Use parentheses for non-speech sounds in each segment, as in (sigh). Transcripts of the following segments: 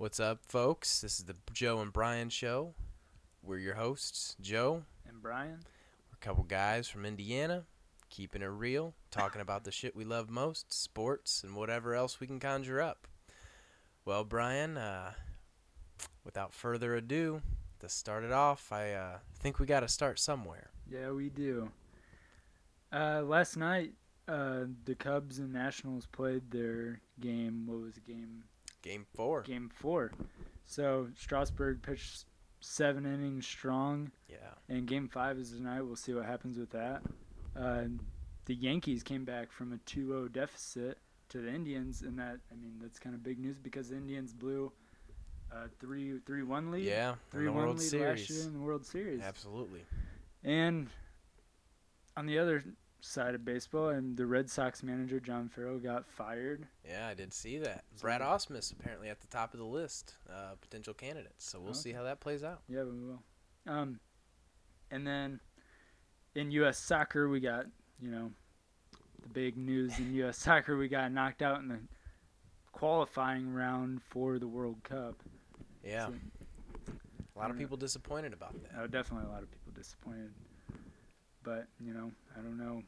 What's up, folks? This is the Joe and Brian show. We're your hosts, Joe. And Brian? We're a couple guys from Indiana, keeping it real, talking about the shit we love most, sports, and whatever else we can conjure up. Well, Brian, uh, without further ado, to start it off, I uh, think we got to start somewhere. Yeah, we do. Uh, last night, uh, the Cubs and Nationals played their game. What was the game? Game four. Game four. So Strasburg pitched seven innings strong. Yeah. And game five is tonight. We'll see what happens with that. Uh, the Yankees came back from a 2-0 deficit to the Indians, and that I mean that's kind of big news because the Indians blew a three three one lead. Yeah. three in the one World lead Series. last year in the World Series. Absolutely. And on the other side of baseball, and the Red Sox manager John Farrell got fired. Yeah, I did see that. Brad Ausmus apparently at the top of the list, uh, potential candidates. So we'll see how that plays out. Yeah, we will. Um, and then in U.S. soccer, we got you know the big news in U.S. (laughs) soccer. We got knocked out in the qualifying round for the World Cup. Yeah. So, A lot of people disappointed about that. uh, definitely a lot of people disappointed. But you know, I don't know.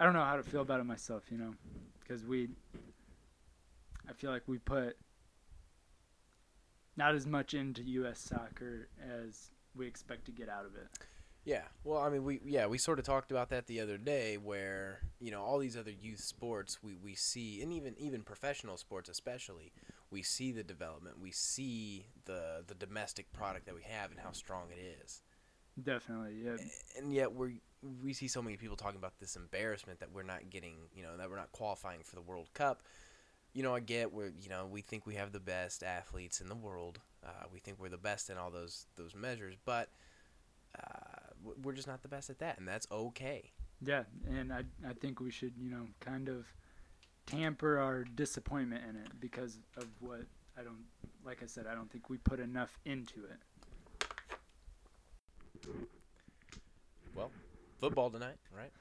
I don't know how to feel about it myself. You know, because we. I feel like we put not as much into U.S. soccer as we expect to get out of it. Yeah. Well, I mean, we yeah we sort of talked about that the other day, where you know all these other youth sports we, we see, and even even professional sports especially, we see the development, we see the the domestic product that we have and how strong it is, Definitely, yeah. and yet we we see so many people talking about this embarrassment that we're not getting, you know, that we're not qualifying for the World Cup. You know, I get where you know we think we have the best athletes in the world. Uh, we think we're the best in all those those measures, but uh, we're just not the best at that, and that's okay. Yeah, and I I think we should, you know, kind of tamper our disappointment in it because of what I don't like I said, I don't think we put enough into it. Well, football tonight, right?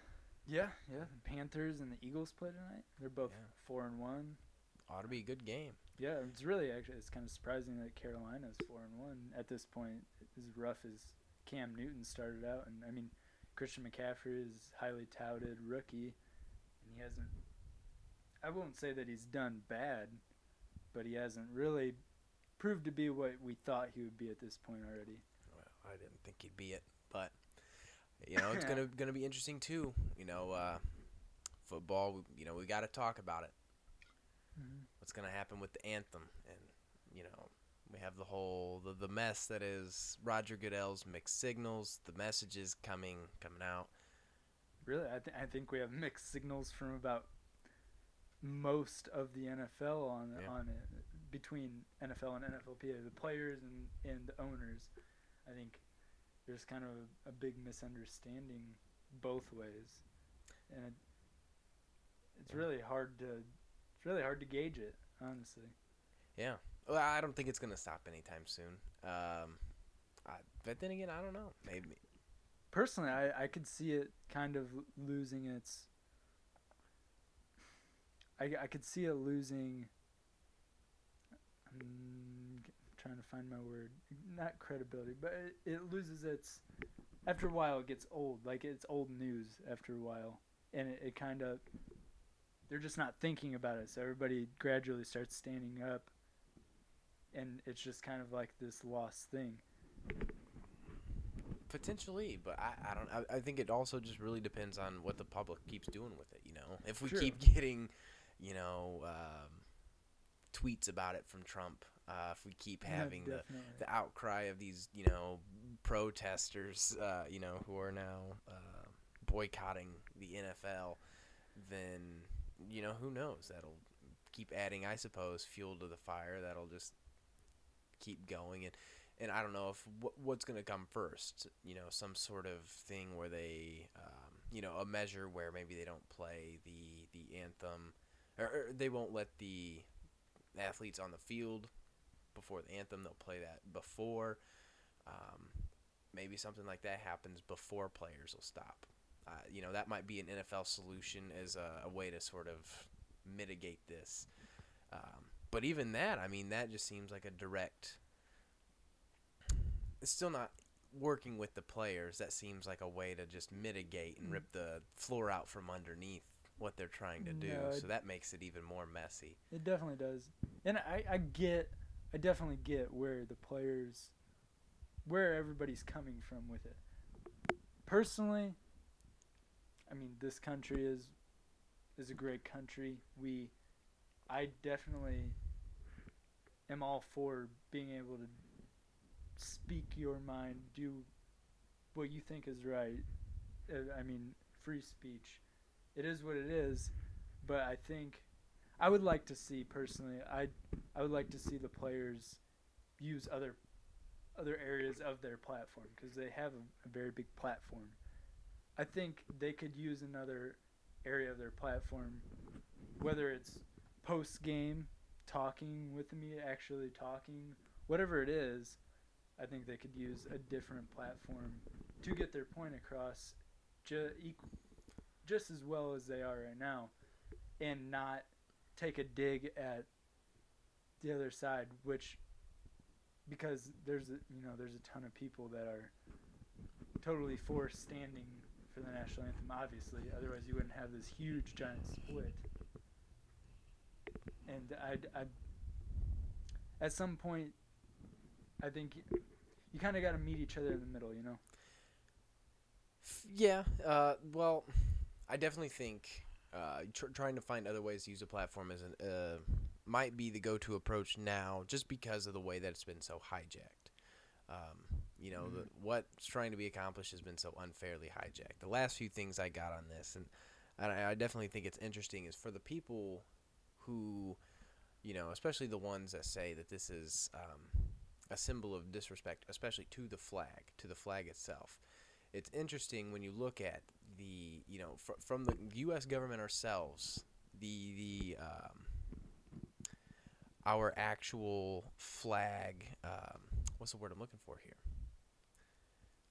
Yeah, yeah. The Panthers and the Eagles play tonight. They're both Yeah. 4 and 1. Ought to be a good game. Yeah, it's really actually it's kind of surprising that Carolina's 4 and 1 at this point. As rough as Cam Newton started out and I mean Christian McCaffrey is highly touted rookie and he hasn't I won't say that he's done bad, but he hasn't really proved to be what we thought he would be at this point already. I didn't think he'd be it, but you know it's (laughs) gonna gonna be interesting too. You know, uh, football. You know, we got to talk about it. What's gonna happen with the anthem, and you know, we have the whole the, the mess that is Roger Goodell's mixed signals, the messages coming coming out. Really, I, th- I think we have mixed signals from about most of the NFL on Yeah. on it between NFL and NFLPA, the players and, and the owners. I think there's kind of a, a big misunderstanding both ways, and it, it's really hard to it's really hard to gauge it honestly. Yeah. Well, I don't think it's gonna stop anytime soon. Um, I, but then again, I don't know. Maybe. Personally, I, I could see it kind of losing its. I, I could see it losing. G- trying to find my word. Not credibility, but it, it loses its. After a while, it gets old. Like it's old news after a while, and it, it kind of. They're just not thinking about it, so everybody gradually starts standing up, and it's just kind of like this lost thing. Potentially, but I, I don't. I, I think it also just really depends on what the public keeps doing with it. You know, if we True. keep getting, you know, um, tweets about it from Trump, uh, if we keep Yeah, having the the outcry of these, you know, protesters, uh, you know, who are now uh, boycotting the NFL, then you know who knows? That'll keep adding, I suppose, fuel to the fire. That'll just keep going and and I don't know if what, what's going to come first. You know, some sort of thing where they, um, you know, a measure where maybe they don't play the the anthem, or, or they won't let the athletes on the field before the anthem. They'll play that before. Um, maybe something like that happens before players will stop. Uh, you know, that might be an NFL solution as a, a way to sort of mitigate this. Um, but even that, I mean, that just seems like a direct. It's still not working with the players. That seems like a way to just mitigate and Mm. rip the floor out from underneath what they're trying to do. No, so that makes it even more messy. It definitely does, and I, I get, I definitely get where the players, where everybody's coming from with it. Personally, I mean, this country is, is a great country. We, I definitely, am all for being able to speak your mind, do what you think is right. Uh, I mean, free speech. It is what it is, but I think I would like to see personally. I I would like to see the players use other other areas of their platform because they have a, a very big platform. I think they could use another area of their platform, whether it's post game talking with me, actually talking, whatever it is. I think they could use a different platform to get their point across, ju- just as well as they are right now, and not take a dig at the other side, which because there's a you know there's a ton of people that are totally for standing for the national anthem. Obviously, otherwise you wouldn't have this huge giant split. And I, I at some point, I think you kind of got to meet each other in the middle. You know. Yeah. Uh, well, I definitely think uh, tr- trying to find other ways to use a platform is an, uh, might be the go-to approach now, just because of the way that it's been so hijacked. Um, you know, the, Mhm. what's trying to be accomplished has been so unfairly hijacked. The last few things I got on this, and, and I, I definitely think it's interesting, is for the people who, you know, especially the ones that say that this is um, a symbol of disrespect, especially to the flag, to the flag itself it's interesting when you look at the you know fr- from the U.S. government ourselves, the the um, our actual flag. Um, what's the word I'm looking for here?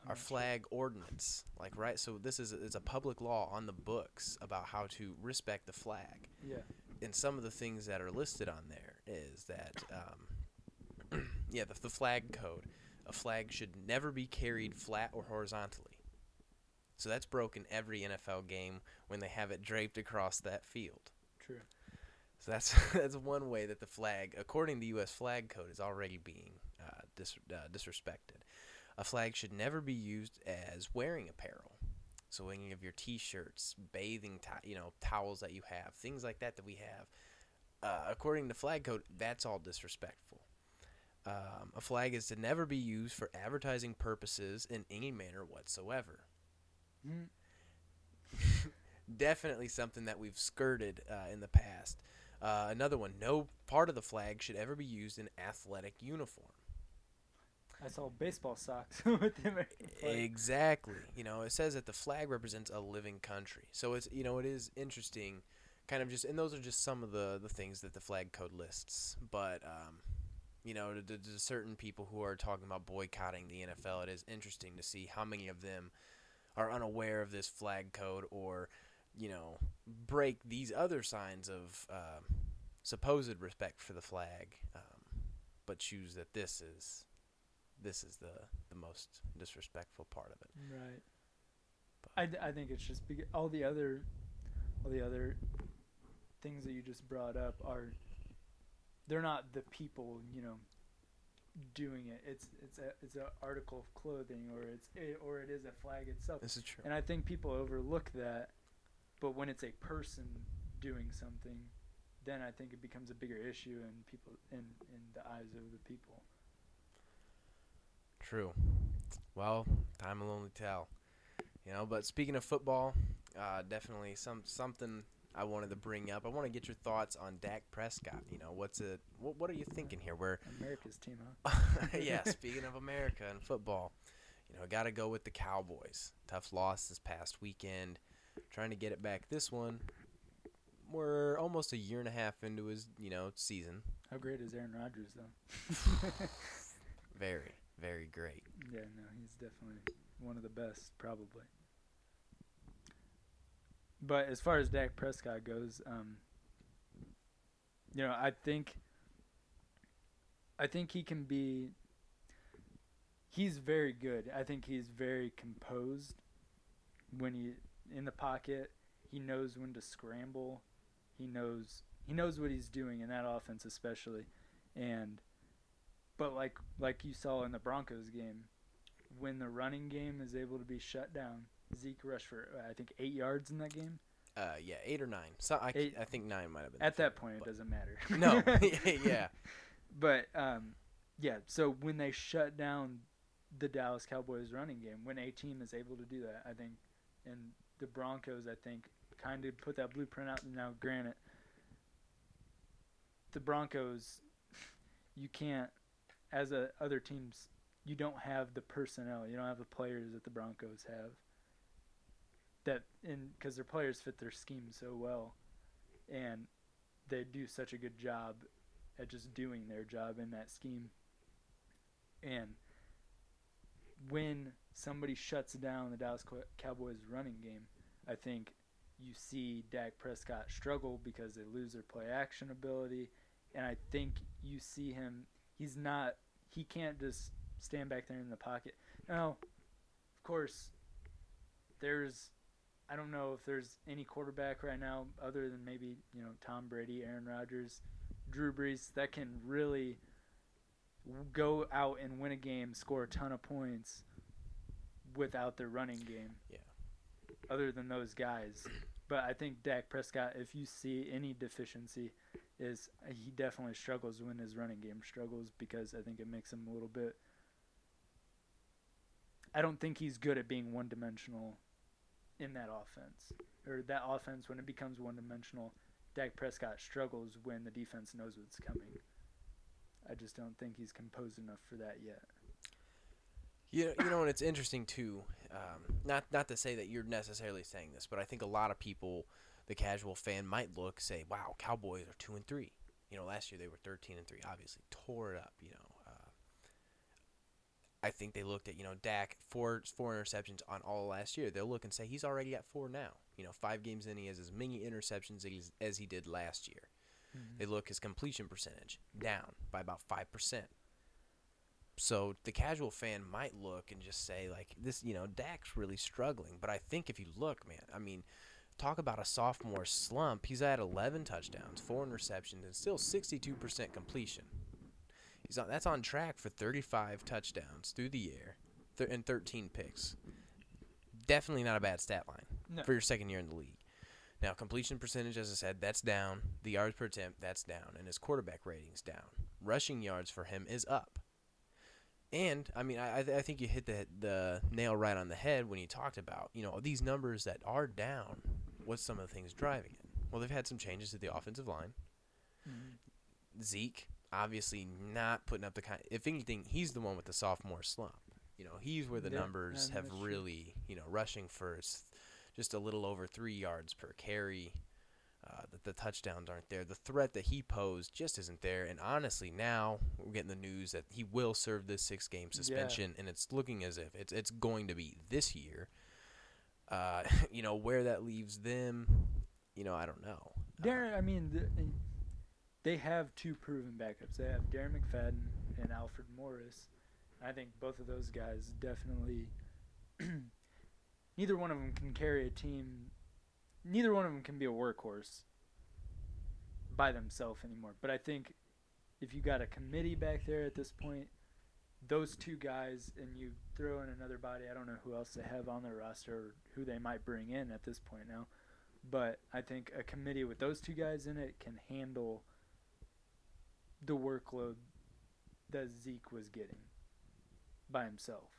I'm our not sure. flag ordinance, like right. So this is it's a public law on the books about how to respect the flag Yeah. and some of the things that are listed on there is that um, (clears throat) yeah the, the flag code a flag should never be carried flat or horizontally so that's broken every nfl game when they have it draped across that field True. So that's (laughs) that's one way that the flag according to the us flag code is already being uh, dis- uh, disrespected a flag should never be used as wearing apparel so any of your T-shirts, bathing, to- you know, towels that you have, things like that that we have, uh, according to flag code, that's all disrespectful. Um, a flag is to never be used for advertising purposes in any manner whatsoever. Mm, (laughs) Definitely something that we've skirted uh, in the past. Uh, another one: no part of the flag should ever be used in athletic uniform. I saw baseball socks (laughs) with the American flag. Exactly. You know, it says that the flag represents a living country. So it's you know it is interesting, kind of just and those are just some of the the things that the flag code lists. But um, you know, to, to, to certain people who are talking about boycotting the NFL, it is interesting to see how many of them are unaware of this flag code or you know break these other signs of uh, supposed respect for the flag, um, but choose that this is this is the the most disrespectful part of it. Right. I, d- I think it's just because all the other all the other things that you just brought up are they're not the people you know doing it. It's it's a it's a article of clothing or it's it, or it is a flag itself. This is true. And I think people overlook that, but when it's a person doing something, then I think it becomes a bigger issue in people in in the eyes of the people. True. Well, time will only tell. You know, but speaking of football, uh, definitely some something I wanted to bring up. I want to get your thoughts on Dak Prescott. You know, what's it? What, what are you thinking here? Where, America's team, huh? (laughs) yeah. Speaking of America and football, you know, got to go with the Cowboys. Tough loss this past weekend. Trying to get it back this one. We're almost a year and a half into his, you know, season. How great is Aaron Rodgers though? (laughs) Very, very great. Yeah, no, he's definitely one of the best, probably. But as far as Dak Prescott goes, um, you know, I think I think he can be. He's very good. I think he's very composed when he in the pocket. He knows when to scramble. He knows he knows what he's doing in that offense, especially. And but like like you saw in the Broncos game, when the running game is able to be shut down, Zeke rushed for I think eight yards in that game. Uh, yeah, eight or nine. So I, Eight. I think nine might have been. At that point, it doesn't matter. No, (laughs) (laughs) yeah, But um, yeah. So when they shut down the Dallas Cowboys running game, when a team is able to do that, I think, and the Broncos, I think, kind of put that blueprint out. Now, granted, the Broncos, (laughs) you can't, as a other teams, you don't have the personnel, you don't have the players that the Broncos have. That in because their players fit their scheme so well, and they do such a good job at just doing their job in that scheme. And when somebody shuts down the Dallas Cowboys running game, I think you see Dak Prescott struggle because they lose their play action ability. And I think you see him, he's not, he can't just stand back there in the pocket. Now, of course, there's, I don't know if there's any quarterback right now other than maybe, you know, Tom Brady, Aaron Rodgers, Drew Brees that can really go out and win a game, score a ton of points without their running game. Yeah. Other than those guys. But I think Dak Prescott, if you see any deficiency, is uh, he definitely struggles when his running game struggles because I think it makes him a little bit. I don't think he's good at being one dimensional in that offense. Or that offense, when it becomes one dimensional, Dak Prescott struggles when the defense knows what's coming. I just don't think he's composed enough for that yet. You know, you know, and it's interesting too. Um, not not to say that you're necessarily saying this, but I think a lot of people, the casual fan, might look say, "Wow, Cowboys are two and three. You know, last year they were thirteen and three. Obviously, tore it up. You know, uh, I think they looked at you know Dak four four interceptions on all last year. They'll look and say he's already at four now. You know, five games in, he has as many interceptions as, as he did last year. They look his completion percentage down by about five percent. So the casual fan might look and just say like this, you know, Dak's really struggling. But I think if you look, man, I mean, talk about a sophomore slump. He's at 11 touchdowns, four interceptions, and still 62% completion. He's on, that's on track for 35 touchdowns through the air, th- and 13 picks. Definitely not a bad stat line No. for your second year in the league. Now, completion percentage, as I said, that's down. The yards per attempt, that's down. And his quarterback rating's down. Rushing yards for him is up. And, I mean, I, I think you hit the, the nail right on the head when you talked about, you know, these numbers that are down. What's some of the things driving it? Well, they've had some changes to the offensive line. Mhm. Zeke, obviously not putting up the kind. If anything, he's the one with the sophomore slump. You know, he's where the Yeah, numbers have really, you know, rushing for s- just a little over three yards per carry. The touchdowns aren't there. The threat that he posed just isn't there. And honestly, now we're getting the news that he will serve this six-game Yeah. suspension, and it's looking as if it's it's going to be this year. Uh, (laughs) you know where that leaves them. You know, I don't know. Uh, Darren, I mean, the, they have two proven backups. They have Darren McFadden and Alfred Morris. I think both of those guys definitely. (clears throat) neither one of them can carry a team. Neither one of them can be a workhorse by themselves anymore. But I think if you got a committee back there at this point, those two guys, and you throw in another body, I don't know who else they have on their roster or who they might bring in at this point now. But I think a committee with those two guys in it can handle the workload that Zeke was getting by himself.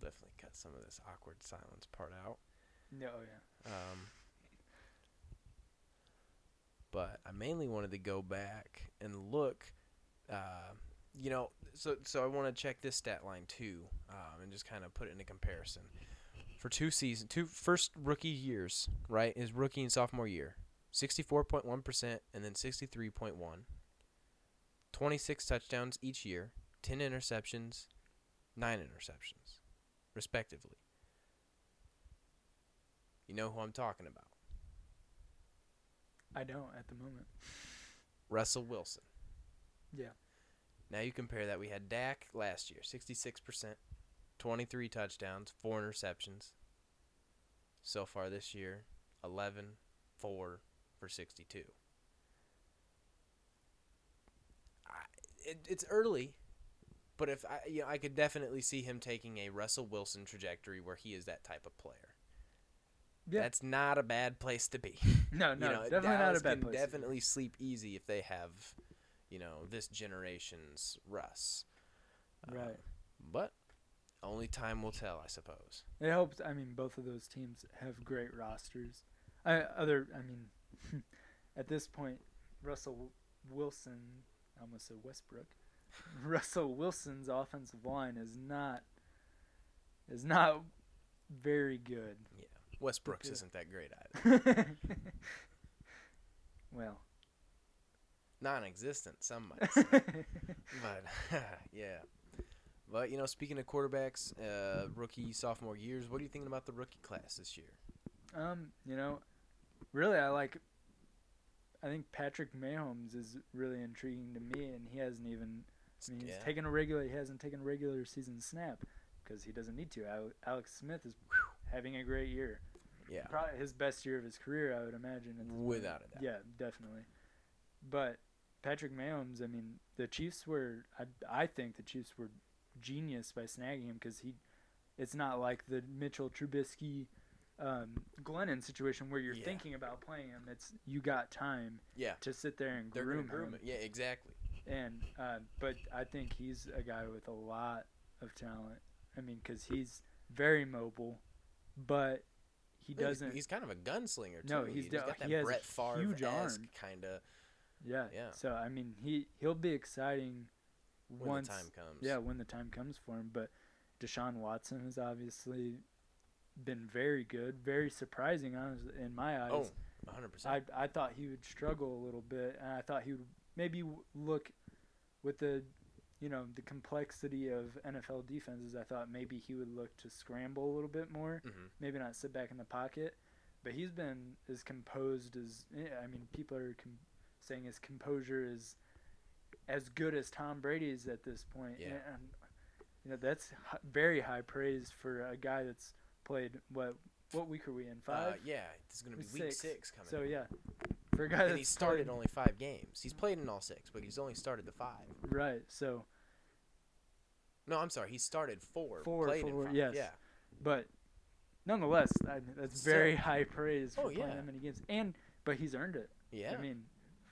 Definitely cut some of this awkward silence part out. No, yeah. Um, but I mainly wanted to go back and look. Uh, you know, so so I want to check this stat line too, um, and just kind of put it into comparison. For two season, two first rookie years, right? His rookie and sophomore year, sixty-four point one percent, and then sixty-three point one. Twenty-six touchdowns each year, ten interceptions, nine interceptions, respectively. You know who I'm talking about. I don't at the moment. Russell Wilson. Yeah. Now you compare that. We had Dak last year, 66%, 23 touchdowns, 4 interceptions. So far this year, 11, 4 for 62. I, it, it's early, but if I, you know, I could definitely see him taking a Russell Wilson trajectory where he is that type of player. Yeah. That's not a bad place to be. No, (laughs) no, you know, definitely not a bad can place. to be. definitely sleep easy if they have, you know, this generation's Russ. Uh, Right. but only time will tell, I suppose. It helps. I mean, both of those teams have great rosters. I other. I mean, (laughs) at this point, Russell Wilson. I almost said Westbrook. Russell Wilson's offensive line is not is not very good. Yeah. Westbrook's isn't that great (laughs) either. well, Non-existent, some might (laughs) say. but (laughs) yeah. But you know, speaking of quarterbacks, uh, rookie sophomore years, what are you thinking about the rookie class this year? um, you know, really, I like. I think Patrick Mahomes is really intriguing to me, and he hasn't even I mean, he's Yeah. taken a regular. He hasn't taken a regular season snap because he doesn't need to. Al- Alex Smith is having a great year. Yeah. Probably his best year of his career, I would imagine. Without a doubt. Yeah, definitely. But Patrick Mahomes, I mean, the Chiefs were. I, I think the Chiefs were genius by snagging him because he. It's not like the Mitchell Trubisky, um, Glennon situation where you're Yeah. thinking about playing him. It's you got time Yeah. to sit there and They're groom, groom him. it. Yeah, exactly. And uh, but I think he's a guy with a lot of talent. I mean, because he's very mobile, but he doesn't. He's, kind of a gunslinger too. No, he's he's got that he has Brett Favre huge arm. kind of yeah, yeah. So I mean, he he'll be exciting when once. the time comes. Yeah, when the time comes for him. But Deshaun Watson has obviously been very good, very surprising, honestly, in my eyes. Oh, 100%. I I thought he would struggle a little bit, and I thought he would maybe look with the, you know, the complexity of NFL defenses. I thought maybe he would look to scramble a little bit more, hmm maybe not sit back in the pocket. But he's been as composed as I mean, people are com- saying his composure is as good as Tom Brady's at this point. Yeah. and you know that's hi- very high praise for a guy that's played what what week are we in five? Uh, yeah, this is going to be week six. six coming. So up. yeah, for a guy he started only five games. He's played in all six, but he's only started the five. right. So, No, I'm sorry. He started four. Four, played four, in five. yes. Yeah. but nonetheless, I mean, that's Still. very (laughs) high praise for Oh, playing yeah. that many games. And but he's earned it. Yeah. I mean,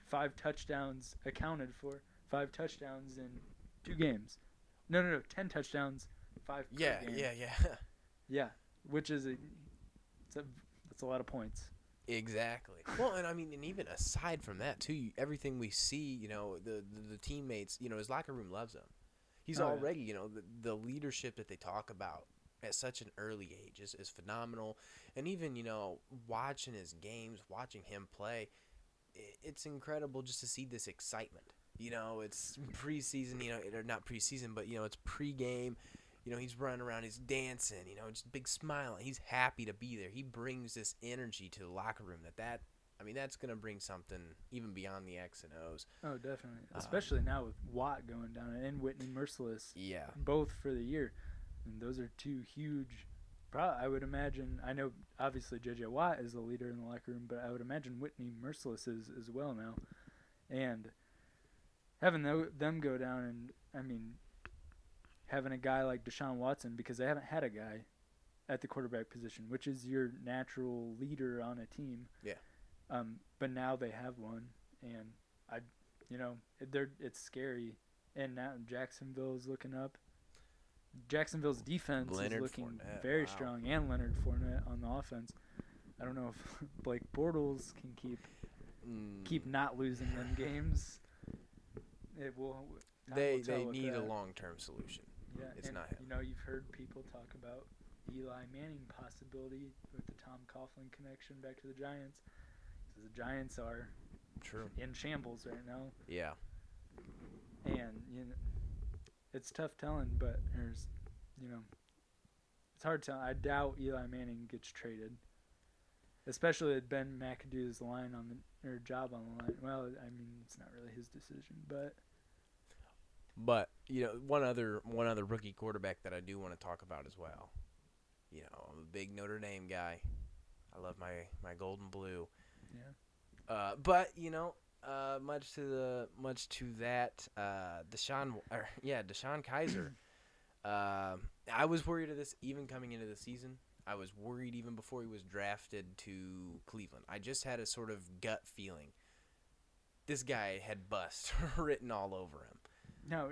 five touchdowns accounted for. Five touchdowns in two games. No, no, no. Ten touchdowns, five. per yeah, game. yeah, yeah. (laughs) yeah. Which is a, it's a, that's a lot of points. Exactly. Well, and I mean, and even aside from that too, you- everything we see, you know, the, the the teammates, you know, his locker room loves him. He's Oh, yeah. already, you know, the, the leadership that they talk about at such an early age is, is phenomenal. And even, you know, watching his games, watching him play, i it's incredible just to see this excitement. You know, it's (laughs) preseason, you know, or not preseason, but you know, it's pregame. You know, he's running around, he's dancing, you know, just big smile. He's happy to be there. He brings this energy to the locker room that that I mean, that's going to bring something even beyond the X and O's. Oh, definitely. Um, Especially now with Watt going down and Whitney Mercilus, Yeah. both for the year. And those are two huge. Pro- I would imagine. I know obviously JJ Watt is the leader in the locker room, but I would imagine Whitney Mercilus is as well now. And having them go down, and I mean, having a guy like Deshaun Watson because they haven't had a guy at the quarterback position, which is your natural leader on a team. Yeah. Um, but now they have one, and I, you know, they're it's scary. And now Jacksonville is looking up. Jacksonville's defense Leonard is looking Fournette, very wow. strong, and Leonard Fournette on the offense. I don't know if (laughs) Blake Bortles can keep Mm, keep not losing them (laughs) games. It will. time they will they need a long term solution. Yeah, it's and, not him. You know, you've heard people talk about Eli Manning possibility with the Tom Coughlin connection back to the Giants. 'Cause the Giants are True. in shambles right now, Yeah. and you know, it's tough telling. But there's, you know, it's hard to. I doubt Eli Manning gets traded. especially with Ben McAdoo's line on the or job on the line. Well, I mean, it's not really his decision, but But you know, one other one other rookie quarterback that I do want to talk about as well. You know, I'm a big Notre Dame guy. I love my my golden blue. yeah. Uh, but you know, uh, much to the much to that, uh, Deshaun, or, (laughs) yeah, Deshaun Kizer. (clears throat) um, I was worried of this even coming into the season. I was worried even before he was drafted to Cleveland. I just had a sort of gut feeling. This guy had bust (laughs) written all over him. Now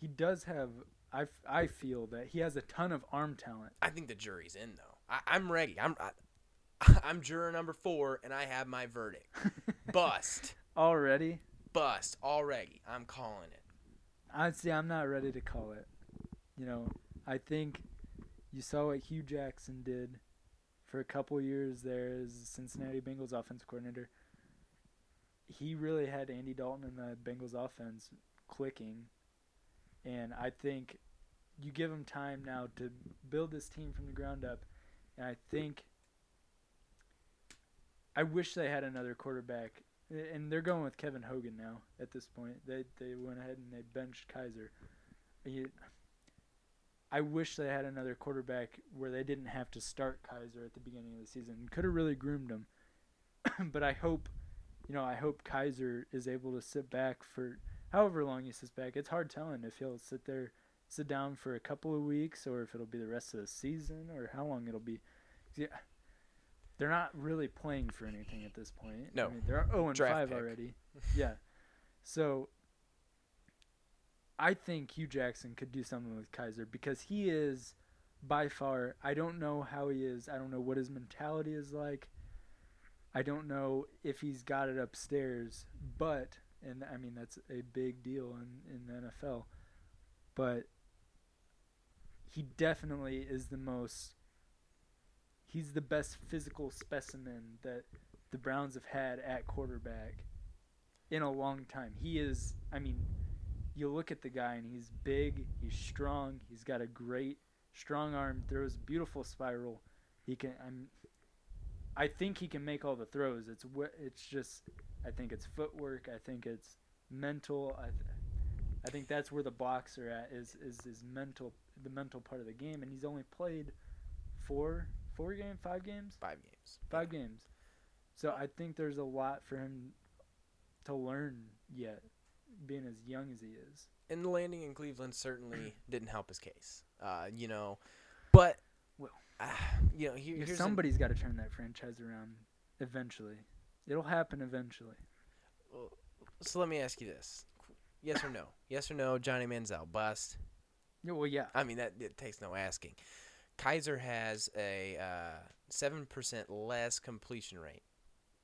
he does have. I, I feel that he has a ton of arm talent. I think the jury's in though. I, I'm ready. I'm I, (laughs) I'm juror number four, and I have my verdict. (laughs) Bust, Already, bust already. I'm calling it. honestly, I'm not ready to call it. You know, I think you saw what Hue Jackson did for a couple years there as Cincinnati Bengals offense coordinator. He really had Andy Dalton and the Bengals offense clicking, and I think you give him time now to build this team from the ground up, and I think I wish they had another quarterback, and they're going with Kevin Hogan now. At this point, they they went ahead and they benched Kizer. He, I wish they had another quarterback where they didn't have to start Kizer at the beginning of the season. Could have really groomed him, (clears throat) but I hope, you know, I hope Kizer is able to sit back for however long he sits back. It's hard telling if he'll sit there, sit down for a couple of weeks, or if it'll be the rest of the season, or how long it'll be. Yeah, they're not really playing for anything at this point. No. I mean, they're zero and Draft five pick. already. yeah, so I think Hue Jackson could do something with Kizer because he is by far. I don't know how he is. I don't know what his mentality is like. I don't know if he's got it upstairs, but and I mean that's a big deal in in the NFL. But he definitely is the most. He's the best physical specimen that the Browns have had at quarterback in a long time. He is. I mean, you look at the guy and he's big, he's strong, he's got a great strong arm, throws beautiful spiral. He can I'm I think he can make all the throws. It's it's just I think it's footwork, I think it's mental. I th- I think that's where the boxer at is is his mental the mental part of the game and he's only played four four game, five games? Five games. Five games. So I think there's a lot for him to learn yet, being as young as he is. and the landing in Cleveland certainly (clears throat) didn't help his case. Uh, you know, but Well, uh, (sighs) you know, here, Somebody's got to turn that franchise around eventually. It'll happen eventually. so let me ask you this: Yes or no? Yes or no? Johnny Manziel bust. Well, yeah. I mean that it takes no asking. Kizer has a uh, seven percent less completion rate,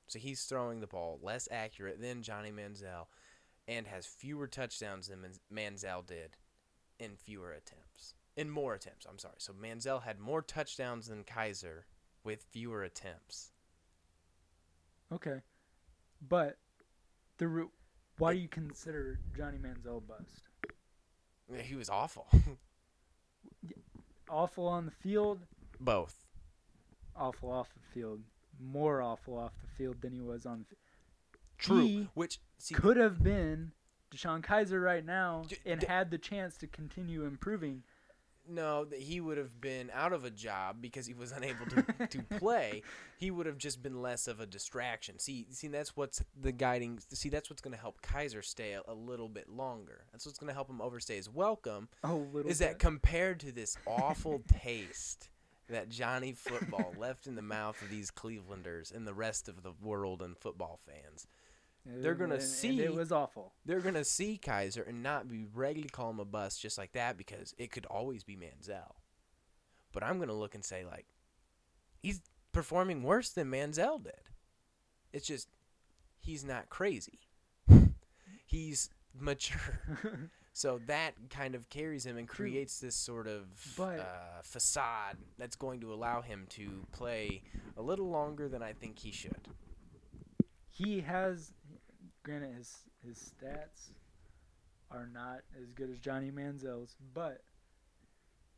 so he's throwing the ball less accurate than Johnny Manziel, and has fewer touchdowns than Manziel did, in fewer attempts, in more attempts. I'm sorry. So Manziel had more touchdowns than Kizer, with fewer attempts. Okay. But the ru- why do you consider Johnny Manziel bust? Yeah, He was awful. Awful on the field, Both. awful off the field. More awful off the field than he was on. The True. He Which see, could have been Deshaun Kizer right now D- and d- had the chance to continue improving. No, that he would have been out of a job because he was unable to, to (laughs) play. He would have just been less of a distraction. See, see, that's what's the guiding. See, that's what's going to help Kizer stay a, a little bit longer. That's what's going to help him overstay his welcome. Oh, little Is that compared to this awful (laughs) taste that Johnny Football left in the mouth of these Clevelanders and the rest of the world and football fans? They're gonna And- and see- it was awful. They're going to see Kizer and not be ready to call him a bust just like that because it could always be Manziel. But I'm going to look and say, like, he's performing worse than Manziel did. It's just, he's not crazy. (laughs) he's mature. (laughs) So that kind of carries him and creates this sort of But- uh, facade that's going to allow him to play a little longer than I think he should. he has granted his his stats are not as good as Johnny Manziel's, but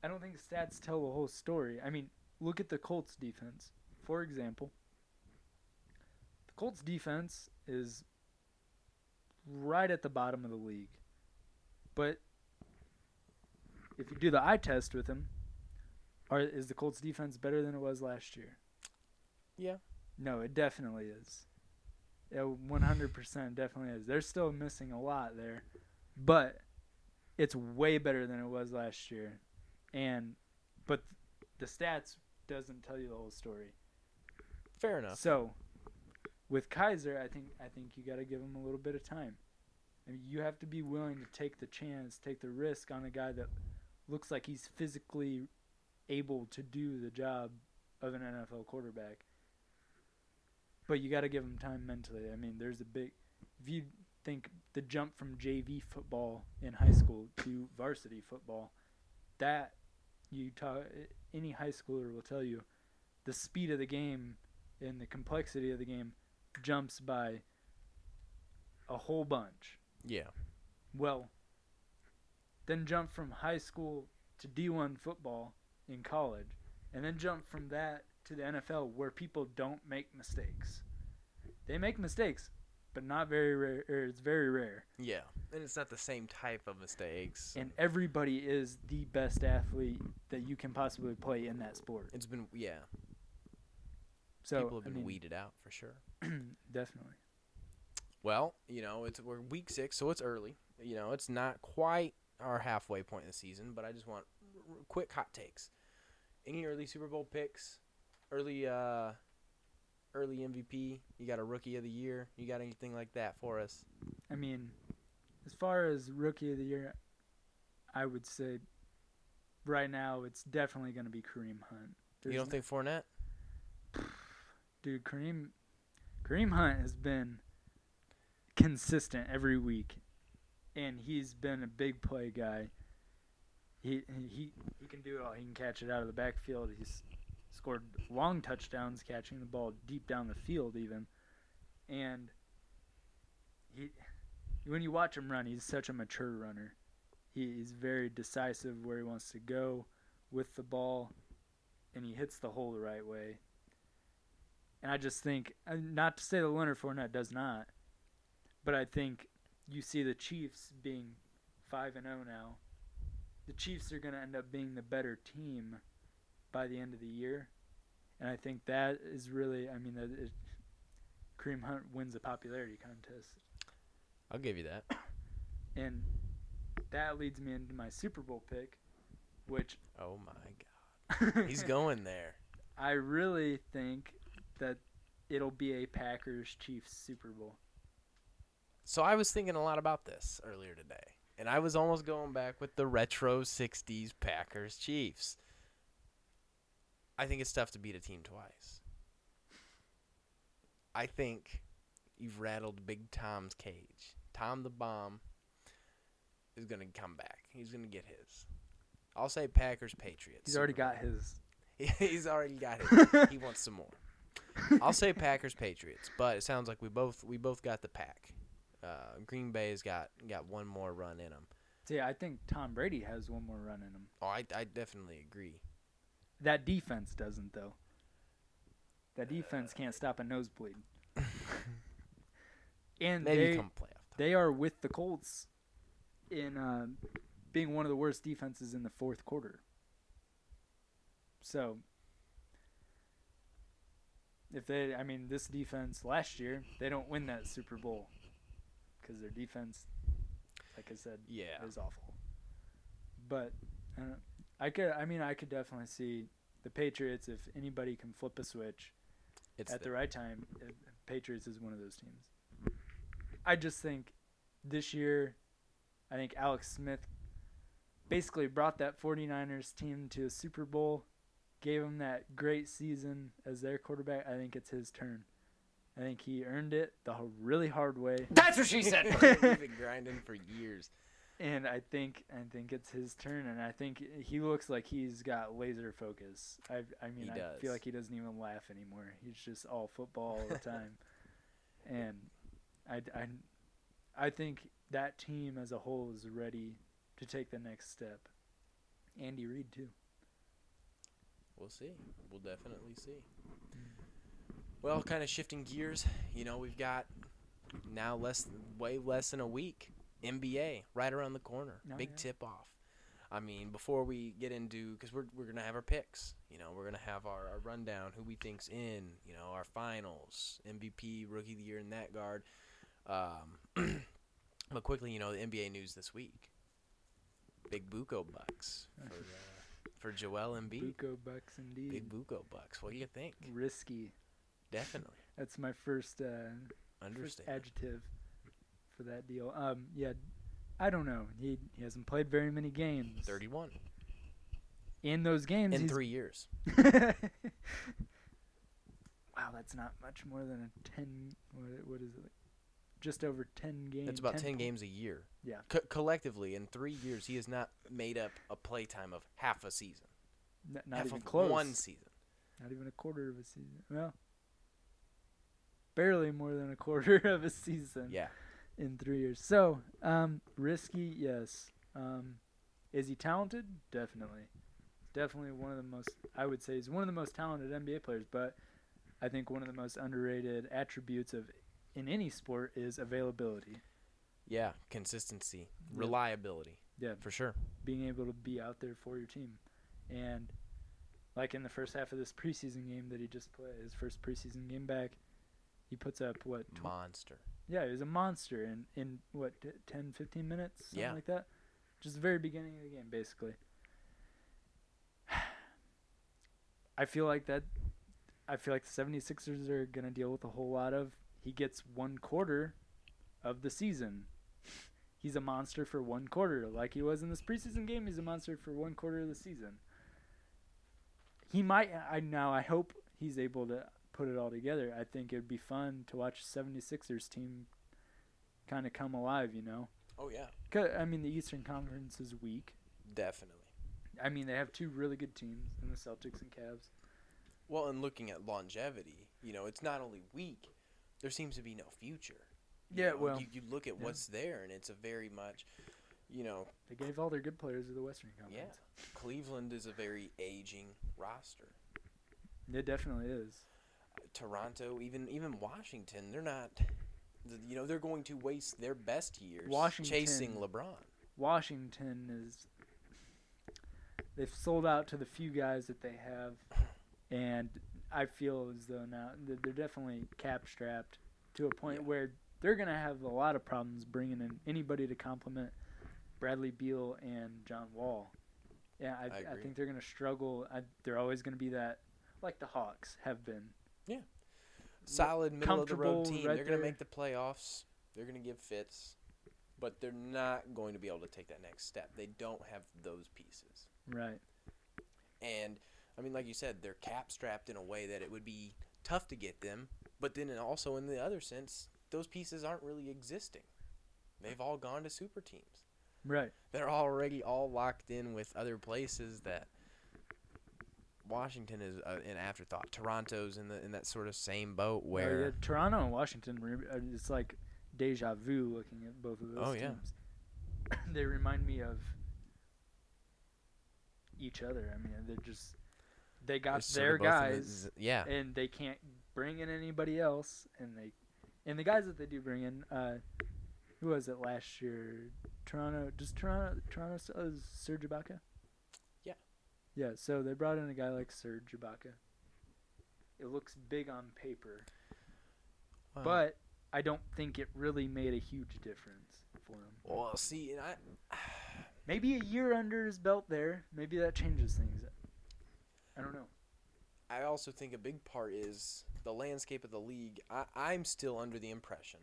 I don't think stats tell the whole story. I mean, look at the Colts defense, for example. The Colts defense is right at the bottom of the league. But if you do the eye test with them, are is the Colts defense better than it was last year? Yeah. No, it definitely is. It 100% definitely is. They're still missing a lot there, but it's way better than it was last year. And but the stats doesn't tell you the whole story. Fair enough. So, with Kizer, I think I think you got to give him a little bit of time. I mean, you have to be willing to take the chance, take the risk on a guy that looks like he's physically able to do the job of an NFL quarterback. But you got to give them time mentally. I mean, there's a big. If you think the jump from JV football in high school to varsity football, that you talk any high schooler will tell you, the speed of the game and the complexity of the game jumps by a whole bunch. Yeah. Well, then jump from high school to D1 football in college, and then jump from that to the NFL where people don't make mistakes. They make mistakes, but not very rare. Or it's very rare. Yeah. And it's not the same type of mistakes. And everybody is the best athlete that you can possibly play in that sport. it's been yeah. So People have I been mean, weeded out for sure. (clears throat) definitely. Well, you know, it's we're week six, so it's early. You know, it's not quite our halfway point in the season, but I just want r- r- quick hot takes. Any early Super Bowl picks? Early uh early MVP? You got a rookie of the year? You got anything like that for us? I mean, as far as rookie of the year, I would say right now it's definitely going to be Kareem Hunt. you don't think Fournette? (sighs) dude, Kareem Kareem Hunt has been consistent every week, and he's been a big play guy. He he he can do it all. He can catch it out of the backfield. He's scored long touchdowns catching the ball deep down the field even, and he when you watch him run, he's such a mature runner. He, he's very decisive where he wants to go with the ball, and he hits the hole the right way. And I just think, not to say that Leonard Fournette does not, but I think you see the Chiefs being five and zero now. The Chiefs are going to end up being the better team by the end of the year, and I think that is really, I mean, that is, Kareem Hunt wins the popularity contest, I'll give you that. (coughs) and that leads me into my Super Bowl pick, which Oh my god. (laughs) He's going there. I really think that it'll be a Packers Chiefs Super Bowl. So I was thinking a lot about this earlier today, and I was almost going back with the retro '60s Packers Chiefs. I think it's tough to beat a team twice. I think you've rattled Big Tom's cage. Tom the Bomb is going to come back. He's going to get his. I'll say Packers Patriots. He's already got his. (laughs) He's already got his. (laughs) he wants some more. I'll say Packers Patriots, but it sounds like we both we both got the pack. Uh, Green Bay's got got one more run in them. See, I think Tom Brady has one more run in him. Oh, I, I definitely agree. That defense doesn't, though. That defense can't stop a nosebleed. (laughs) and Maybe they, come playoff time. they are with the Colts in uh, being one of the worst defenses in the fourth quarter. So, if they, I mean, this defense last year, they don't win that Super Bowl because their defense, like I said, Yeah. is awful. But I, don't, I could, I mean, I could definitely see the Patriots if anybody can flip a switch It's at the the, right time. uh, Patriots is one of those teams. I just think this year, I think Alex Smith basically brought that 49ers team to a Super Bowl, gave them that great season as their quarterback. I think it's his turn. I think he earned it the really hard way. That's what she said. (laughs) We've been grinding for years. And I think I think it's his turn, and I think he looks like he's got laser focus. I I mean I feel like he doesn't even laugh anymore. He's just all football all the (laughs) time, and I, I I think that team as a whole is ready to take the next step. Andy Reid too. We'll see. We'll definitely see. Mm. Well, kind of shifting gears, you know, we've got now less, way less than a week. NBA right around the corner. Oh, Big yeah. tip off. I mean, before we get into, because we're, we're going to have our picks. You know, we're going to have our, our rundown, who we think's in, you know, our finals, MVP, rookie of the year in that guard. Um, (clears throat) but quickly, you know, the NBA news this week. Big Buco bucks for, (laughs) uh, for Joel Embiid. Buco Bucks indeed. Big Buco bucks. What do you think? Risky. Definitely. That's my first uh, first Understand. adjective for that deal. Um, yeah, I don't know. He he hasn't played very many games. 31 In those games, in three years. (laughs) wow, that's not much more than a ten. What, what is it? Just over ten games. That's about 10 po- games a year. Yeah. Co- collectively, in three years, he has not made up a playtime of half a season. N- not half even of close. one season. Not even a quarter of a season. Well, barely more than a quarter (laughs) of a season. Yeah. In three years. So, um, risky, yes. Um, is he talented? Definitely. Definitely one of the most, I would say, he's one of the most talented NBA players. But I think one of the most underrated attributes of in any sport is availability. Yeah. Consistency, Yeah. reliability, Yeah, for sure. being able to be out there for your team, and like in the first half of this preseason game that he just played, his first preseason game back, he puts up what tw- Monster. Yeah, he was a monster in, in what, t- 10, 15 minutes? Something Yeah. like that? Just the very beginning of the game, basically. (sighs) I feel like that. I feel like the 76ers are going to deal with a whole lot of. He gets one quarter of the season. (laughs) He's a monster for one quarter. Like he was in this preseason game, he's a monster for one quarter of the season. He might. I Now, I hope he's able to put it all together. I think it would be fun to watch 76ers team kind of come alive, you know? Oh, yeah. 'Cause, I mean, the Eastern Conference is weak. Definitely. I mean, they have two really good teams in the Celtics and Cavs. Well, and looking at longevity, you know, it's not only weak, there seems to be no future. You Yeah, know, well, you, you look at yeah. what's there, and it's a very much, you know, They gave all their good players to the Western Conference. Yeah. Cleveland is a very aging roster. It definitely is. Toronto, even even Washington, they're not. You know, they're going to waste their best years Washington- chasing LeBron. Washington is. They've sold out to the few guys that they have, and I feel as though now they're definitely cap strapped to a point Yeah. where they're going to have a lot of problems bringing in anybody to complement Bradley Beal and John Wall. Yeah, I, I I, think they're going to struggle. I, they're always going to be that, like the Hawks have been. Solid middle of the road team. right they're going to make the playoffs. They're going to give fits, but they're not going to be able to take that next step. They don't have those pieces. Right. And I mean, like you said, they're cap strapped in a way that it would be tough to get them. But then also in the other sense, those pieces aren't really existing. They've all gone to super teams. Right. They're already all locked in with other places that Washington is uh, an afterthought. Toronto's in the in that sort of same boat Oh, where yeah, Toronto and Washington, re- uh, it's like deja vu looking at both of those Oh, yeah. teams. (coughs) they remind me of each other. I mean, they're just they got their in the guys, yeah, and they can't bring in anybody else. And they and the guys that they do bring in, uh, who was it last year? Toronto, does Toronto Toronto still is Serge Ibaka? Yeah. So they brought in a guy like Serge Ibaka. It looks big on paper. Well, But I don't think it really made a huge difference for him. well, see, and I Maybe a year under his belt there, maybe that changes things. I don't know. I also think a big part is the landscape of the league. I, I'm still under the impression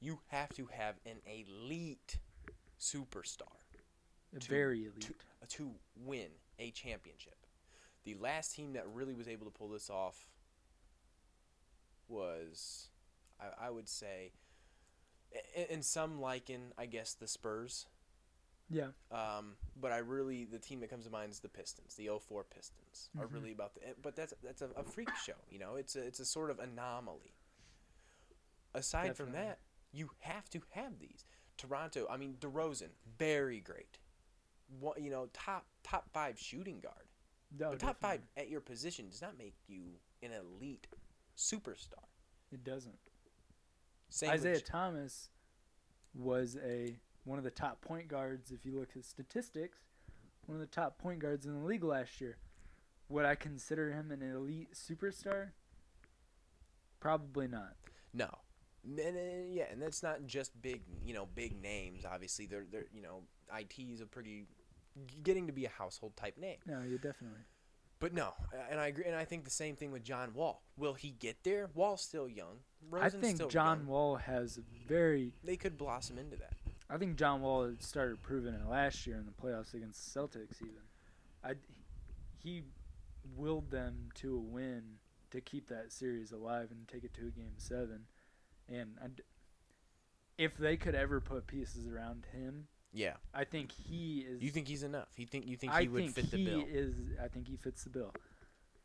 you have to have an elite superstar To- very elite. to, to win a championship. The last team that really was able to pull this off was, I, I would say, in some liken, I guess, the Spurs. yeah. Um, but I really the team that comes to mind is the Pistons. The 04 Pistons are Mhm. really about the. But that's that's a, a freak show. You know, it's a it's a sort of anomaly. Aside from that, you have to have these. Toronto, I mean DeRozan, very great. What you know, top top five shooting guard. No, But top five at your position does not make you an elite superstar. It doesn't. Same Isaiah Thomas was a one of the top point guards. If you look at statistics, one of the top point guards in the league last year. Would I consider him an elite superstar? Probably not. No. And, uh, yeah, and that's not just big, you know, big names. Obviously, they're they're you know, IT is a pretty getting to be a household type name. No, you definitely. But no, and I agree, and I think the same thing with John Wall. Will he get there? Wall's still young. Rosen's I think John young. Wall has very. They could blossom into that. I think John Wall started proving it last year in the playoffs against the Celtics. Even, I, he willed them to a win to keep that series alive and take it to a game seven. And I d if they could ever put pieces around him, Yeah. I think he is. You think he's enough? You think you think I he would think fit the bill. he bill? is. I think he fits the bill,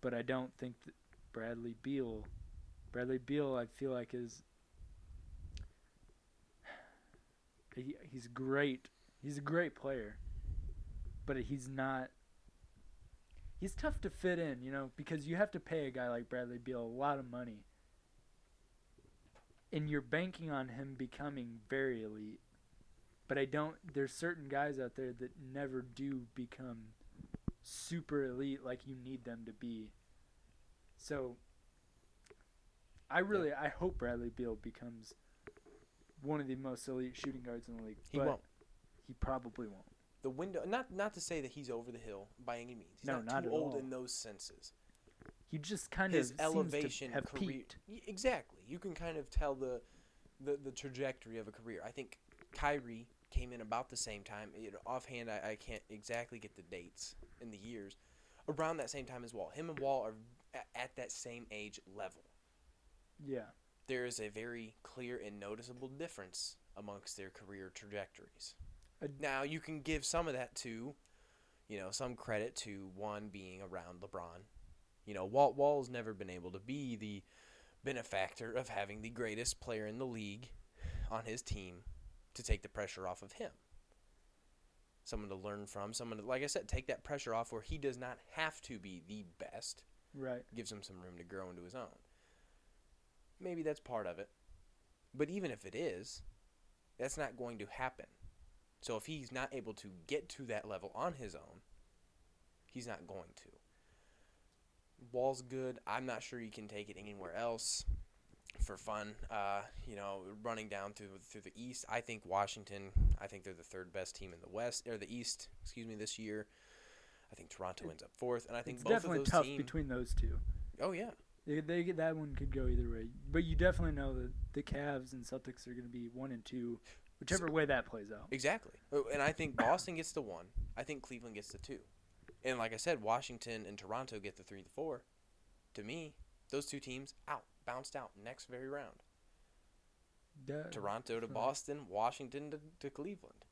but I don't think that Bradley Beal. Bradley Beal, I feel like is. He, he's great. He's a great player, but he's not. He's tough to fit in, you know, because you have to pay a guy like Bradley Beal a lot of money, and you're banking on him becoming very elite but I don't. There's certain guys out there that never do become super elite like you need them to be. So I really, I hope Bradley Beal becomes one of the most elite shooting guards in the league. He but won't. He probably won't. The window, not not to say that he's over the hill by any means. He's No, not, not too old all. in those senses. He just kind His of elevation, seems to have career, peaked. Exactly. You can kind of tell the, the the trajectory of a career. I think Kyrie came in about the same time. You know, offhand, I, I can't exactly get the dates and the years. Around that same time as Wall. Him and Wall are at, at that same age level. Yeah, There is a very clear and noticeable difference amongst their career trajectories. Now you can give some of that to, you know, some credit to one being around LeBron. You know, Walt Wall's never been able to be the benefactor of having the greatest player in the league on his team to take the pressure off of him. Someone to learn from, someone to, like I said, take that pressure off where he does not have to be the best right. gives him some room to grow into his own. Maybe that's part of it. But even if it is, that's not going to happen. So if he's not able to get to that level on his own, he's not going to. Wall's good. I'm not sure you can take it anywhere else for fun. Uh, you know, running down through through the East, I think Washington. I think they're the third best team in the West or the East. Excuse me, this year. I think Toronto ends up fourth, and I think It's both definitely of those tough teams. between those two. oh yeah, They, they that one could go either way, but you definitely know that the Cavs and Celtics are going to be one and two, whichever way that plays out. Exactly. Oh, And I think Boston gets the one. I think Cleveland gets the two. And like I said, Washington and Toronto get the three the four. To me, those two teams out, bounced out next very round. Toronto to Boston, Washington to, to Cleveland.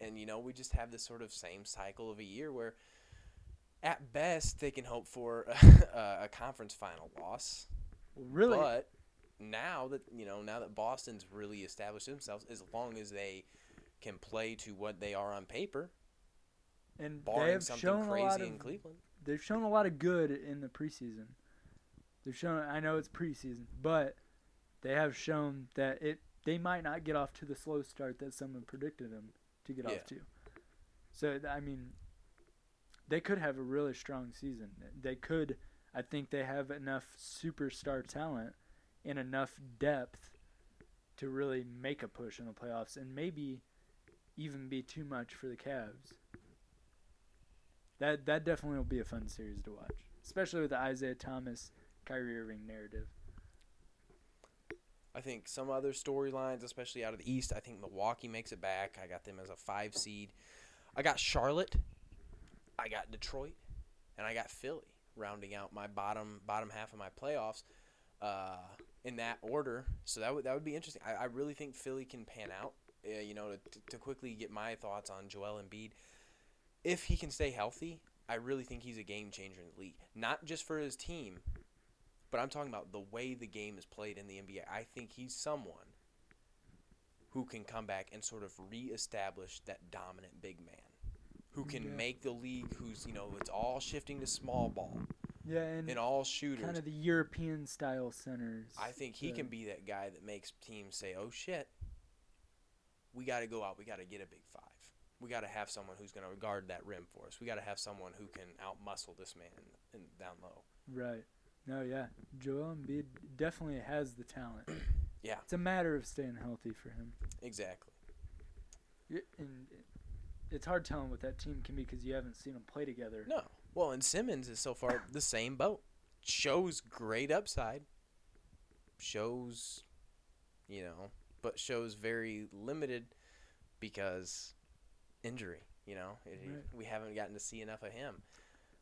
And, you know, we just have this sort of same cycle of a year where, at best, they can hope for (laughs) a, a conference final loss. Really, But now that you know, now that Boston's really established themselves, as long as they can play to what they are on paper, and they barring have something shown a lot crazy of in Cleveland. they've shown a lot of good in the preseason. They've shown. I know it's preseason, but they have shown that it. They might not get off to the slow start that someone predicted them to get Yeah. off to. So I mean, they could have a really strong season. They could. I think they have enough superstar talent and enough depth to really make a push in the playoffs, and maybe even be too much for the Cavs. That that definitely will be a fun series to watch, especially with the Isaiah Thomas, Kyrie Irving narrative. I think some other storylines, especially out of the East, I think Milwaukee makes it back. I got them as a five seed. I got Charlotte. I got Detroit, and I got Philly rounding out my bottom bottom half of my playoffs uh, in that order. So that would that would be interesting. I, I really think Philly can pan out. Uh, you know, to, to quickly get my thoughts on Joel Embiid, if he can stay healthy, I really think he's a game changer in the league. Not just for his team, but I'm talking about the way the game is played in the NBA. I think he's someone who can come back and sort of reestablish that dominant big man, who can Yeah. make the league. Who's you know it's all shifting to small ball, Yeah, and in all shooters. kind of the European style centers. I think he can be that guy that makes teams say, "Oh shit, we got to go out. We got to get a big five. We got to have someone who's going to guard that rim for us. We got to have someone who can outmuscle this man in, in down low." Right. No, yeah. Joel Embiid definitely has the talent. (clears throat) Yeah. It's a matter of staying healthy for him. Exactly. And it's hard telling what that team can be because you haven't seen them play together. No. Well, and Simmons is so far (coughs) the same boat. Shows great upside. Shows, you know, but shows very limited because injury. You know, It- Right. we haven't gotten to see enough of him.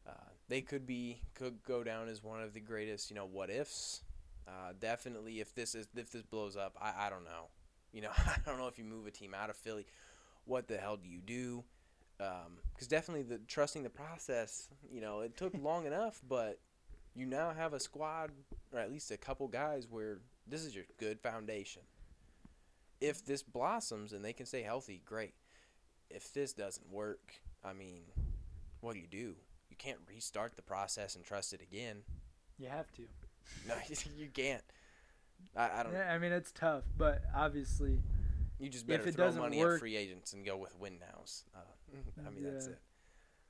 Uh, they could be could go down as one of the greatest. You know, what ifs. Uh, definitely, if this is if this blows up, I, I don't know. You know, (laughs) I don't know if you move a team out of Philly, what the hell do you do? Because definitely the trusting the process. You know, it took (laughs) long enough, but you now have a squad or at least a couple guys where this is your good foundation. If this blossoms and they can stay healthy, great. If this doesn't work, I mean, what do you do? You can't restart the process and trust it again. You have to. (laughs) No, (laughs) you can't. I, I don't. Yeah, I mean, it's tough, but obviously, You just better throw money work- at free agents and go with win nows. Uh, (laughs) I mean, that's it.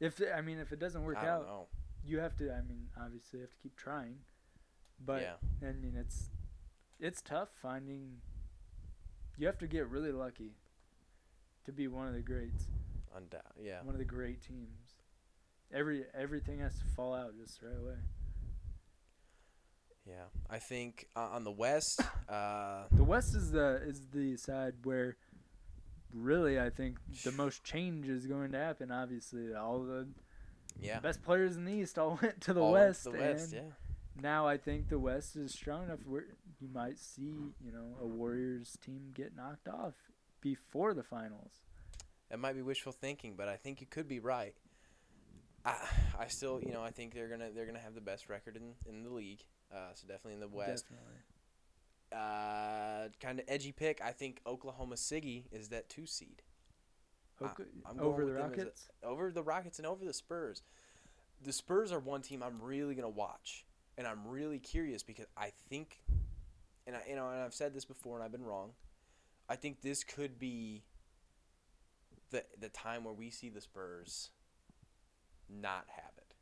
if I mean, if it doesn't work I out, know. you have to. I mean, obviously, you have to keep trying. But yeah, I mean, it's it's tough finding. You have to get really lucky to be one of the greats, undoubt. Yeah, one of the great teams. Every everything has to fall out just right away. yeah. I think uh, on the West, (coughs) uh, The West is the is the side where really I think the most change is going to happen. Obviously, all the yeah, best players in the East all (laughs) went to the all West, the West. and Yeah, now I think the West is strong enough where you might see you know a Warriors team get knocked off before the finals. that might be wishful thinking, but I think you could be right. I, I still, you know, I think they're gonna they're gonna have the best record in in the league. Uh, so definitely in the West. Definitely. Uh, kind of edgy pick. I think Oklahoma City is that two seed. I- Oka- I'm over the as a- Rockets. over the Rockets and over the Spurs. The Spurs are one team I'm really gonna watch, and I'm really curious because I think, and I you know, and I've said this before, and I've been wrong. I think this could be the the time where we see the Spurs not have it.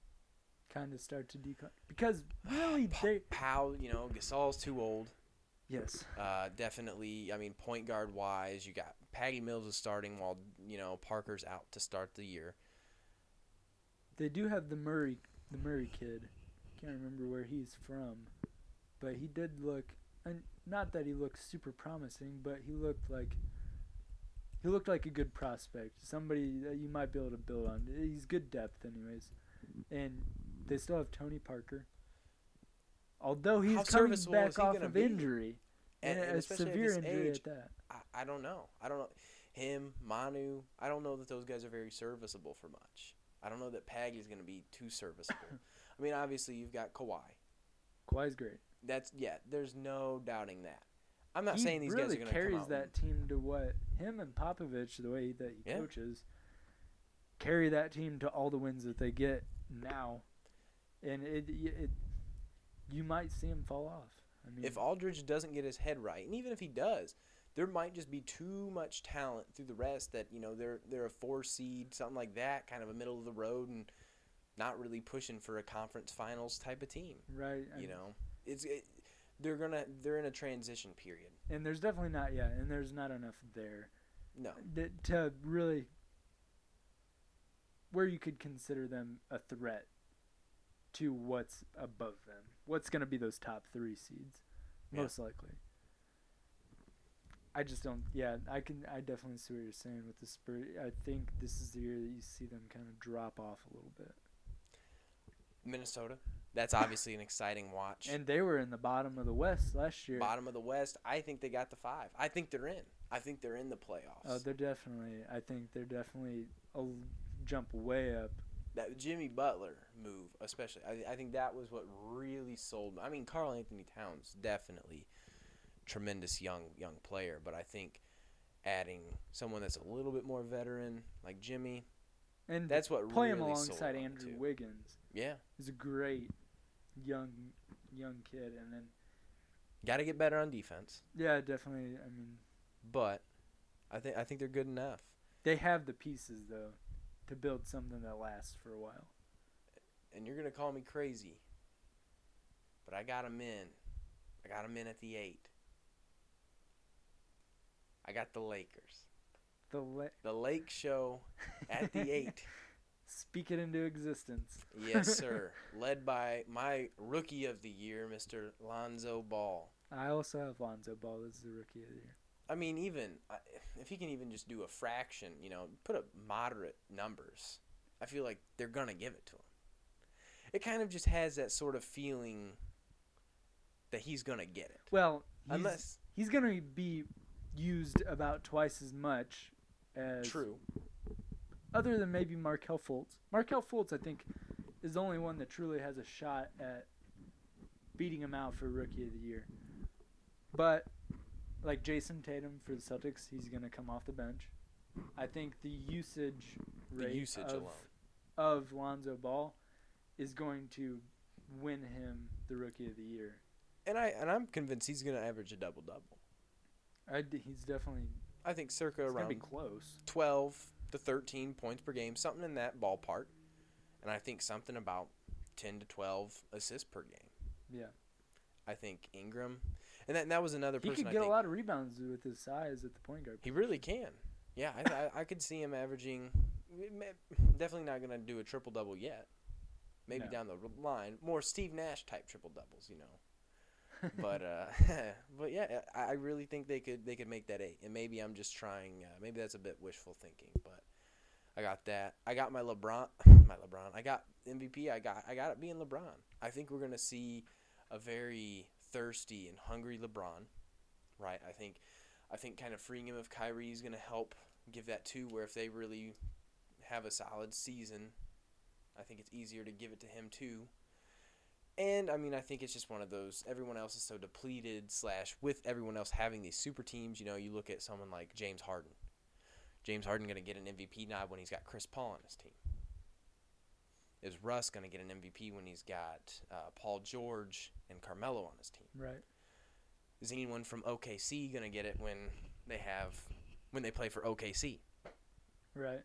kind of start to decline because really they Pau, you know, Gasol's too old. yes Uh, definitely. I mean, point guard wise, you got Patty Mills is starting while you know Parker's out to start the year. they do have the Murray the Murray kid. Can't remember where he's from, but he did look and not that he looked super promising, but he looked like he looked like a good prospect, somebody that you might be able to build on. He's good depth, anyways, and they still have Tony Parker. Although he's How coming back off of be? injury, And, and and a severe injury age, at that. I, I don't know. I don't know. Him, Manu, I don't know that those guys are very serviceable for much. I don't know that Paggy's going to be too serviceable. (laughs) I mean, obviously, you've got Kawhi. Kawhi's great. That's, yeah, there's no doubting that. I'm not he saying these really guys are going to carries that team to what him and Popovich, the way that he Yeah. coaches, carry that team to all the wins that they get now, and it, it you might see him fall off. I mean, if Aldridge doesn't get his head right, and even if he does, there might just be too much talent through the rest that you know they're they're a four seed, something like that, kind of a middle of the road, and not really pushing for a conference finals type of team. right, You mean, know, it's it, they're gonna they're in a transition period. And there's definitely not yet, and there's not enough there No, that, to really where you could consider them a threat to what's above them. What's going to be those top three seeds, Yeah. most likely. I just don't. Yeah, I can. I definitely see what you're saying with the Spurs. I think this is the year that you see them kind of drop off a little bit. Minnesota. That's obviously an exciting watch. And they were in the bottom of the West last year. Bottom of the West, I think they got the five. I think they're in. I think they're in the playoffs. Oh, they're definitely. I think they're definitely a jump way up. that Jimmy Butler move, especially, I, I think that was what really sold me. I mean, Karl-Anthony Towns definitely tremendous young young player, but I think adding someone that's a little bit more veteran like Jimmy, And that's what play him really sold alongside Andrew. Wiggins Yeah, is great. Young young kid, and then Got to get better on defense, yeah, definitely. I mean, but I think I think they're good enough. they have the pieces though to build something that lasts for a while. And you're gonna call me crazy, but I got them in. I got them in at the eight. I got the Lakers. The le- The Lake Show at the (laughs) eight. Speak it into existence. Yes, (laughs) sir. Led by my rookie of the year, Mr. Lonzo Ball. I also have Lonzo Ball as the rookie of the year. I mean, even if he can even just do a fraction, you know, put up moderate numbers, I feel like they're gonna give it to him. It kind of just has that sort of feeling that he's gonna get it, Well, he's, unless he's going to be used about twice as much as true. Other than maybe Markelle Fultz. Markelle Fultz, I think, is the only one that truly has a shot at beating him out for Rookie of the Year. But like Jayson Tatum for the Celtics, he's going to come off the bench. I think the usage The usage of, alone. of Lonzo Ball is going to win him the Rookie of the Year. And I and I'm convinced he's gonna average a double double. I d he's definitely I think circa going to around close. 12 to 13 points per game, something in that ballpark. And I think something about 10 to 12 assists per game. Yeah. I think Ingram, and that, and that was another person. He person could get a lot of rebounds with his size at the point guard. he really can. Yeah, I, I, I could see him averaging. Definitely not going to do a triple double yet. Maybe No. down the line, more Steve Nash type triple doubles, you know. But uh, (laughs) but yeah, I I really think they could they could make that eight, and maybe I'm just trying. Uh, maybe that's a bit wishful thinking, but I got that. I got my LeBron, (laughs) my LeBron. I got MVP. I got I got it being LeBron. I think we're gonna see a very thirsty and hungry LeBron, right? I think I think kind of freeing him of Kyrie is gonna help give that too. Where if they really have a solid season, I think it's easier to give it to him too. And I mean, I think it's just one of those. Everyone else is so depleted. Slash, with everyone else having these super teams, you know, you look at someone like James Harden. James Harden going to get an MVP nod when he's got Chris Paul on his team. Is Russ going to get an MVP when he's got uh, Paul George and Carmelo on his team? Right. Is anyone from OKC going to get it when they have when they play for OKC? Right.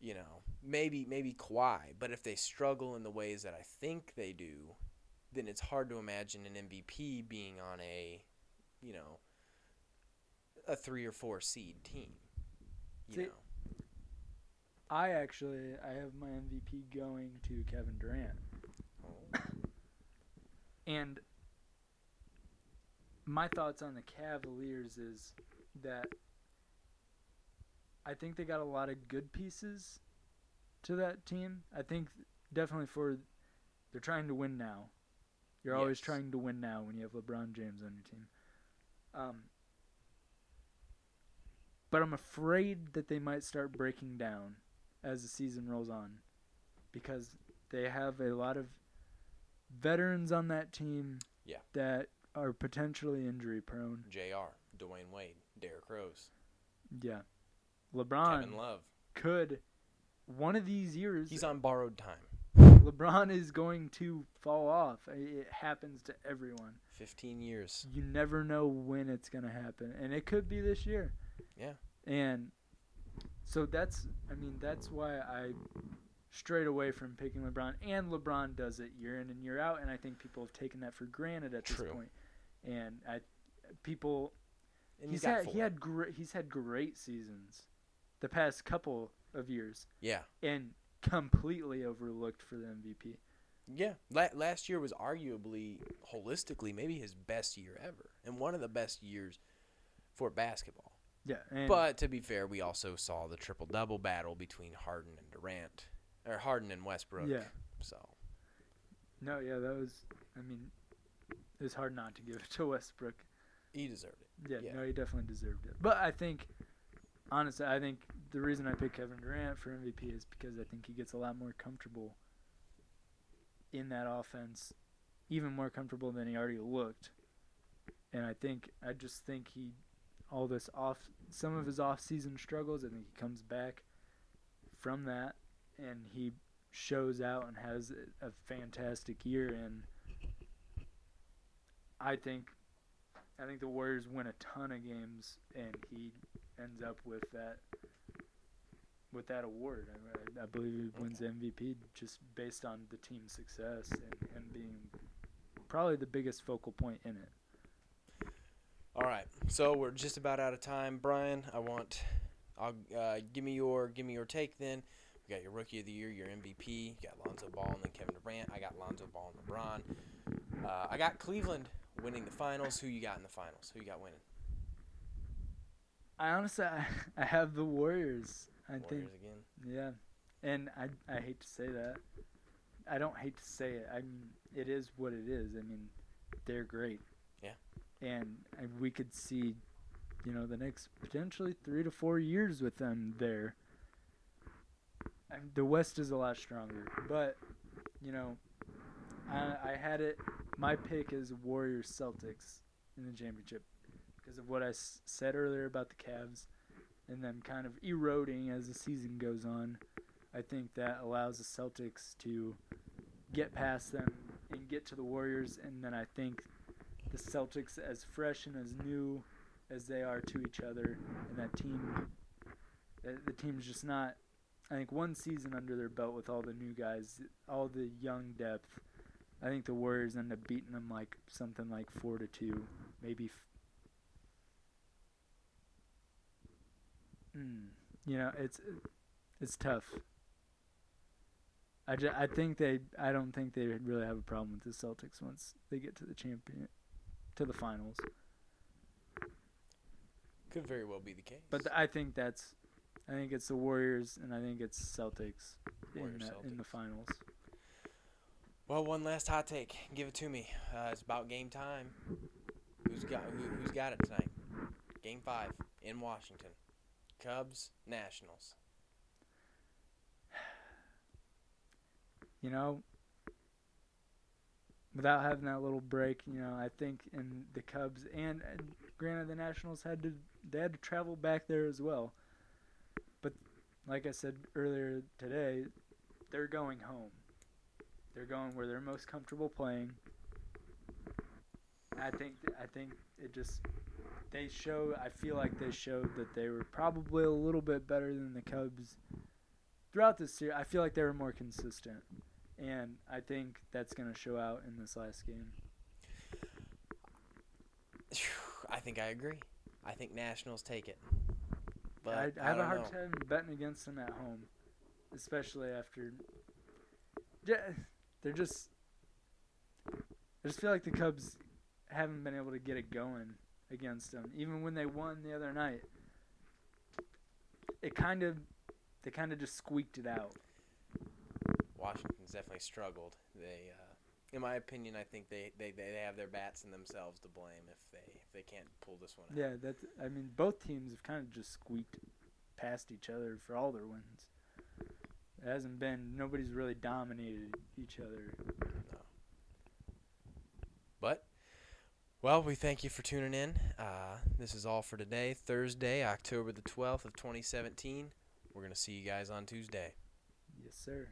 you know, maybe maybe Kawhi, but if they struggle in the ways that I think they do, then it's hard to imagine an MVP being on a, you know, a three or four seed team. You See- know, I actually I have my MVP going to Kevin Durant. Oh. And my thoughts on the Cavaliers is that I think they got a lot of good pieces to that team. I think definitely for they're trying to win now. You're always trying to win now when you have LeBron James on your team. Um, but I'm afraid that they might start breaking down as the season rolls on because they have a lot of veterans on that team Yeah. that are potentially injury prone. J.R. Dwyane Wade, Derrick Rose, Yeah. LeBron Kevin Love. could one of these years He's on borrowed time. LeBron is going to fall off. It happens to everyone. Fifteen years. You never know when it's going to happen and it could be this year. Yeah. And so that's I mean that's why I strayed away from picking LeBron and LeBron does it year in and year out and I think people have taken that for granted at True. this point. And I people And he's had four. he had great he's had great seasons the past couple of years yeah. and completely overlooked for the MVP. Yeah, La- last year was arguably, holistically, maybe his best year ever, and one of the best years for basketball. Yeah, and But to be fair, we also saw the triple double battle between Harden and Durant, or Harden and Westbrook. yeah, So no, yeah, that was. I mean, it's hard not to give it to Westbrook. he deserved it. Yeah, Yeah. no, he definitely deserved it. But I think, honestly, I think the reason I picked Kevin Durant for MVP is because I think he gets a lot more comfortable in that offense, even more comfortable than he already looked. And I think I just think he, all this off, some of his off-season struggles. I think he comes back from that, and he shows out and has a, fantastic year. And I think, I think the Warriors win a ton of games, and he ends up with that. With that award, I, I believe he wins MVP just based on the team's success and him being probably the biggest focal point in it. All right, so we're just about out of time, Brian. I want, I'll uh, give me your give me your take then. We got your rookie of the year, your MVP. You got Lonzo Ball and then Kevin Durant. I got Lonzo Ball and LeBron. Uh, I got Cleveland winning the finals. Who you got in the finals? Who you got winning? I honestly, I, (laughs) I have the Warriors. I Warriors think, again. yeah, and I I hate to say that. I don't hate to say it. I mean, it is what it is. I mean, they're great. Yeah. And I, we could see, you know, the next potentially three to four years with them there. I, the West is a lot stronger, but you know, I, I had it. My pick is Warriors Celtics in the championship because of what I s- said earlier about the Cavs and them kind of eroding as the season goes on. I think that allows the Celtics to get past them and get to the Warriors, and then I think the Celtics, as fresh and as new as they are to each other, and that team, the team's just not. I think one season under their belt with all the new guys, all the young depth. I think the Warriors end up beating them like something like four to two, maybe. Mm, you know, it's it's tough. I, ju- I think they I don't think they really have a problem with the Celtics once they get to the champion to the finals. Could very well be the case. But th- I think that's I think it's the Warriors and I think it's Celtics in the, in the finals. well, one last hot take. Give it to me. Uh, it's about game time. Who's got who, Who's got it tonight? Game five in Washington. Cubs, Nationals. You know, without having that little break, you know, I think in the Cubs and, and granted the Nationals had to they had to travel back there as well. But like I said earlier today, they're going home. They're going where they're most comfortable playing. I think I think it just they show I feel like they showed that they were probably a little bit better than the Cubs throughout this year. I feel like they were more consistent. And I think that's going to show out in this last game. (sighs) I think I agree. I think Nationals take it. But I, I, I have a hard know. time betting against them at home, especially after. Yeah, they're just. I just feel like the Cubs haven't been able to get it going against them, even when they won the other night. It kind of, they kind of just squeaked it out. Washington's definitely struggled. They, uh, in my opinion, I think they, they, they have their bats and themselves to blame if they if they can't pull this one out. Yeah, that's. I mean, both teams have kind of just squeaked past each other for all their wins. It hasn't been. Nobody's really dominated each other. No. But, well, we thank you for tuning in. Uh, this is all for today, Thursday, October the 12th of 2017. We're going to see you guys on Tuesday. Yes, sir.